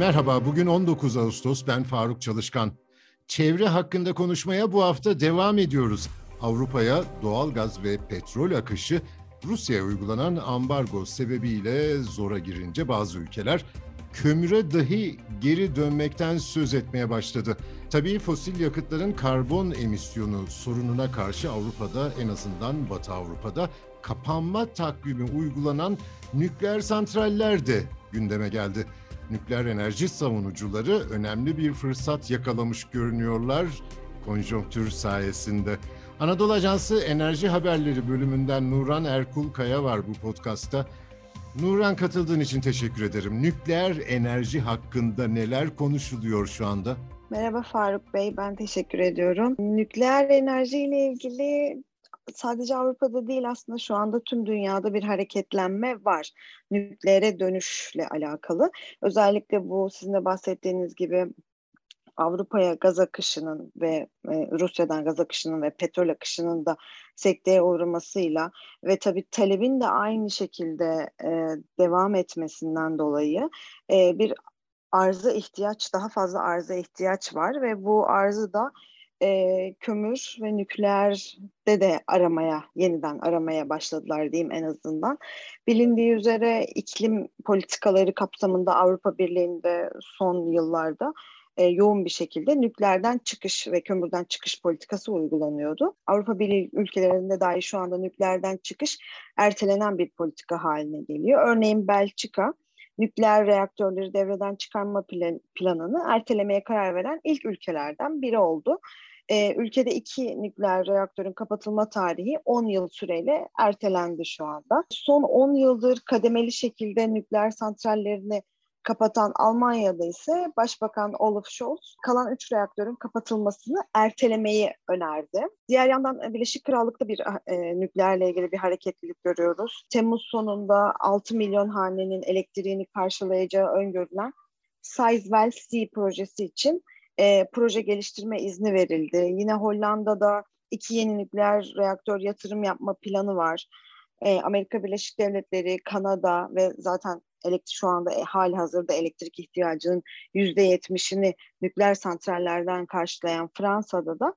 Merhaba, bugün 19 Ağustos. Ben Faruk Çalışkan. Çevre hakkında konuşmaya bu hafta devam ediyoruz. Avrupa'ya doğal gaz ve petrol akışı Rusya'ya uygulanan ambargo sebebiyle zora girince bazı ülkeler kömüre dahi geri dönmekten söz etmeye başladı. Tabii fosil yakıtların karbon emisyonu sorununa karşı Avrupa'da en azından Batı Avrupa'da kapanma takvimi uygulanan nükleer santraller de gündeme geldi. Nükleer enerji savunucuları önemli bir fırsat yakalamış görünüyorlar konjonktür sayesinde. Anadolu Ajansı Enerji Haberleri bölümünden Nuran Erkul Kaya var bu podcastta. Nuran katıldığın için teşekkür ederim. Nükleer enerji hakkında neler konuşuluyor şu anda? Merhaba Faruk Bey, ben teşekkür ediyorum. Nükleer enerji ile ilgili sadece Avrupa'da değil aslında şu anda tüm dünyada bir hareketlenme var. Nükleere dönüşle alakalı. Özellikle bu sizin de bahsettiğiniz gibi Avrupa'ya gaz akışının ve e, Rusya'dan gaz akışının ve petrol akışının da sekteye uğramasıyla ve tabii talebin de aynı şekilde e, devam etmesinden dolayı e, bir arıza ihtiyaç, daha fazla arıza ihtiyaç var ve bu arzı da e, kömür ve nükleerde de aramaya, yeniden aramaya başladılar diyeyim en azından. Bilindiği üzere iklim politikaları kapsamında Avrupa Birliği'nde son yıllarda e, yoğun bir şekilde nükleerden çıkış ve kömürden çıkış politikası uygulanıyordu. Avrupa Birliği ülkelerinde dahi şu anda nükleerden çıkış ertelenen bir politika haline geliyor. Örneğin Belçika nükleer reaktörleri devreden çıkarma plan, planını ertelemeye karar veren ilk ülkelerden biri oldu. Ee, ülkede iki nükleer reaktörün kapatılma tarihi 10 yıl süreyle ertelendi şu anda. Son 10 yıldır kademeli şekilde nükleer santrallerini kapatan Almanya'da ise Başbakan Olaf Scholz kalan 3 reaktörün kapatılmasını ertelemeyi önerdi. Diğer yandan e, Birleşik Krallık'ta bir e, nükleerle ilgili bir hareketlilik görüyoruz. Temmuz sonunda 6 milyon hanenin elektriğini karşılayacağı öngörülen Sizewell C projesi için e, proje geliştirme izni verildi. Yine Hollanda'da iki yeni nükleer reaktör yatırım yapma planı var. E, Amerika Birleşik Devletleri, Kanada ve zaten elektrik şu anda e, hali hazırda elektrik ihtiyacının yüzde yetmişini nükleer santrallerden karşılayan Fransa'da da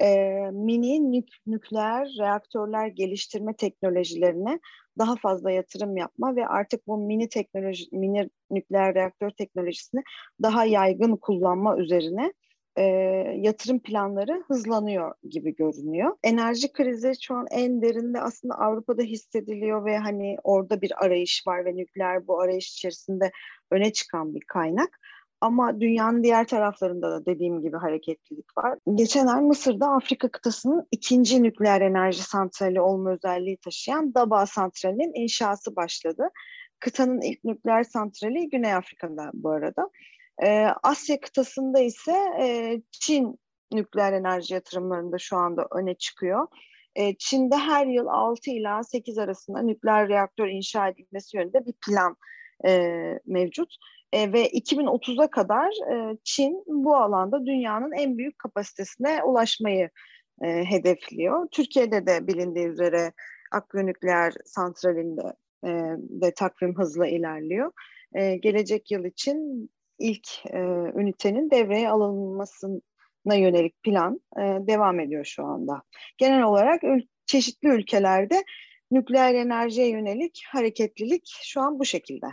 e, mini nük, nükleer reaktörler geliştirme teknolojilerine daha fazla yatırım yapma ve artık bu mini teknoloji mini nükleer reaktör teknolojisini daha yaygın kullanma üzerine e, yatırım planları hızlanıyor gibi görünüyor. Enerji krizi şu an en derinde aslında Avrupa'da hissediliyor ve hani orada bir arayış var ve nükleer bu arayış içerisinde öne çıkan bir kaynak. Ama dünyanın diğer taraflarında da dediğim gibi hareketlilik var. Geçen ay Mısır'da Afrika kıtasının ikinci nükleer enerji santrali olma özelliği taşıyan Daba Santrali'nin inşası başladı. Kıtanın ilk nükleer santrali Güney Afrika'da bu arada. Ee, Asya kıtasında ise e, Çin nükleer enerji yatırımlarında şu anda öne çıkıyor. E, Çin'de her yıl 6 ila 8 arasında nükleer reaktör inşa edilmesi yönünde bir plan e, mevcut. E, ve 2030'a kadar e, Çin bu alanda dünyanın en büyük kapasitesine ulaşmayı e, hedefliyor. Türkiye'de de bilindiği üzere Akgün Nükleer Santrali'nde e, de takvim hızla ilerliyor. E, gelecek yıl için ilk e, ünitenin devreye alınmasına yönelik plan e, devam ediyor şu anda. Genel olarak ül- çeşitli ülkelerde nükleer enerjiye yönelik hareketlilik şu an bu şekilde.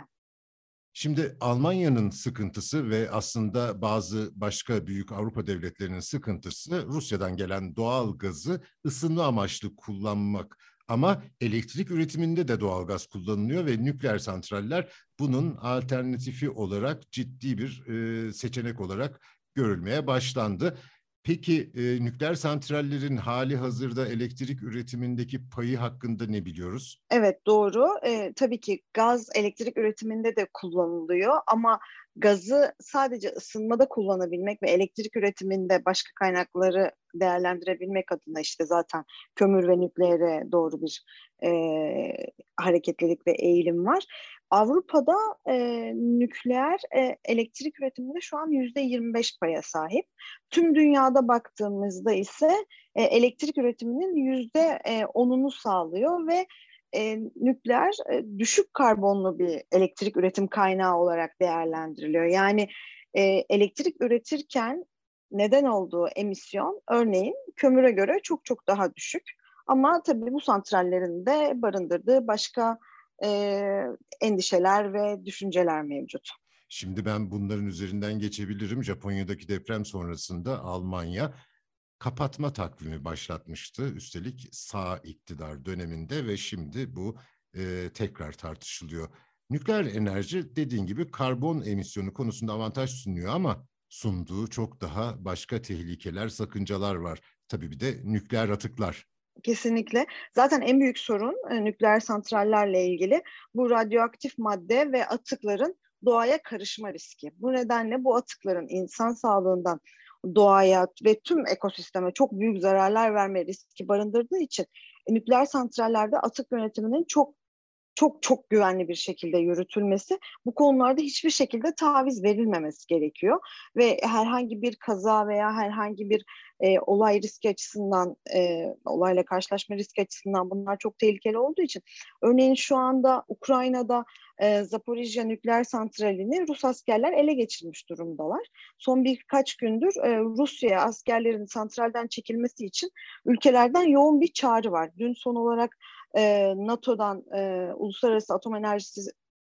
Şimdi Almanya'nın sıkıntısı ve aslında bazı başka büyük Avrupa devletlerinin sıkıntısı Rusya'dan gelen doğal gazı ısınma amaçlı kullanmak. Ama elektrik üretiminde de doğal gaz kullanılıyor ve nükleer santraller bunun alternatifi olarak ciddi bir e, seçenek olarak görülmeye başlandı. Peki e, nükleer santrallerin hali hazırda elektrik üretimindeki payı hakkında ne biliyoruz? Evet doğru. E, tabii ki gaz elektrik üretiminde de kullanılıyor ama gazı sadece ısınmada kullanabilmek ve elektrik üretiminde başka kaynakları değerlendirebilmek adına işte zaten kömür ve nükleere doğru bir e, hareketlilik ve eğilim var. Avrupa'da e, nükleer e, elektrik üretiminde şu an yüzde 25 paya sahip. Tüm dünyada baktığımızda ise e, elektrik üretiminin yüzde 10'unu sağlıyor ve e, nükleer e, düşük karbonlu bir elektrik üretim kaynağı olarak değerlendiriliyor. Yani e, elektrik üretirken neden olduğu emisyon örneğin kömüre göre çok çok daha düşük. Ama tabii bu santrallerin de barındırdığı başka e, endişeler ve düşünceler mevcut. Şimdi ben bunların üzerinden geçebilirim. Japonya'daki deprem sonrasında Almanya kapatma takvimi başlatmıştı. Üstelik sağ iktidar döneminde ve şimdi bu e, tekrar tartışılıyor. Nükleer enerji dediğin gibi karbon emisyonu konusunda avantaj sunuyor ama sunduğu çok daha başka tehlikeler, sakıncalar var. Tabii bir de nükleer atıklar. Kesinlikle. Zaten en büyük sorun e, nükleer santrallerle ilgili bu radyoaktif madde ve atıkların doğaya karışma riski. Bu nedenle bu atıkların insan sağlığından doğaya ve tüm ekosisteme çok büyük zararlar verme riski barındırdığı için e, nükleer santrallerde atık yönetiminin çok çok çok güvenli bir şekilde yürütülmesi, bu konularda hiçbir şekilde taviz verilmemesi gerekiyor ve herhangi bir kaza veya herhangi bir e, olay riski açısından, e, olayla karşılaşma riski açısından bunlar çok tehlikeli olduğu için, örneğin şu anda Ukrayna'da e, Zaporijya nükleer santralini Rus askerler ele geçirmiş durumdalar. Son birkaç gündür e, Rusya askerlerin santralden çekilmesi için ülkelerden yoğun bir çağrı var. Dün son olarak e, NATO'dan e, Uluslararası Atom Enerjisi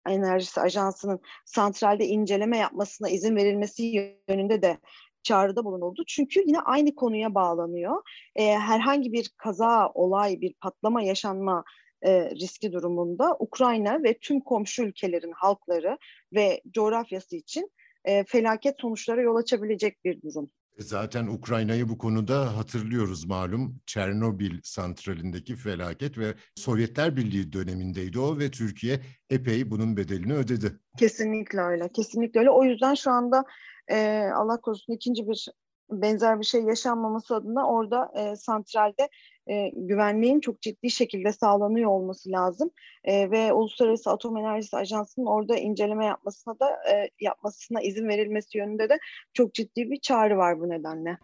Enerjisi Ajansı'nın santralde inceleme yapmasına izin verilmesi yönünde de çağrıda bulunuldu. Çünkü yine aynı konuya bağlanıyor. E, herhangi bir kaza, olay, bir patlama yaşanma e, riski durumunda Ukrayna ve tüm komşu ülkelerin halkları ve coğrafyası için e, felaket sonuçlara yol açabilecek bir durum. E, zaten Ukrayna'yı bu konuda hatırlıyoruz malum. Çernobil santralindeki felaket ve Sovyetler Birliği dönemindeydi o ve Türkiye epey bunun bedelini ödedi. Kesinlikle öyle, kesinlikle öyle. O yüzden şu anda e, Allah korusun ikinci bir benzer bir şey yaşanmaması adına orada e, santralde e, güvenliğin çok ciddi şekilde sağlanıyor olması lazım e, ve Uluslararası Atom Enerjisi Ajansı'nın orada inceleme yapmasına da e, yapmasına izin verilmesi yönünde de çok ciddi bir çağrı var bu nedenle.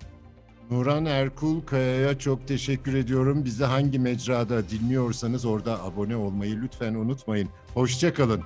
Nuran Erkul Kaya'ya çok teşekkür ediyorum. Bizi hangi mecrada dinliyorsanız orada abone olmayı lütfen unutmayın. Hoşçakalın.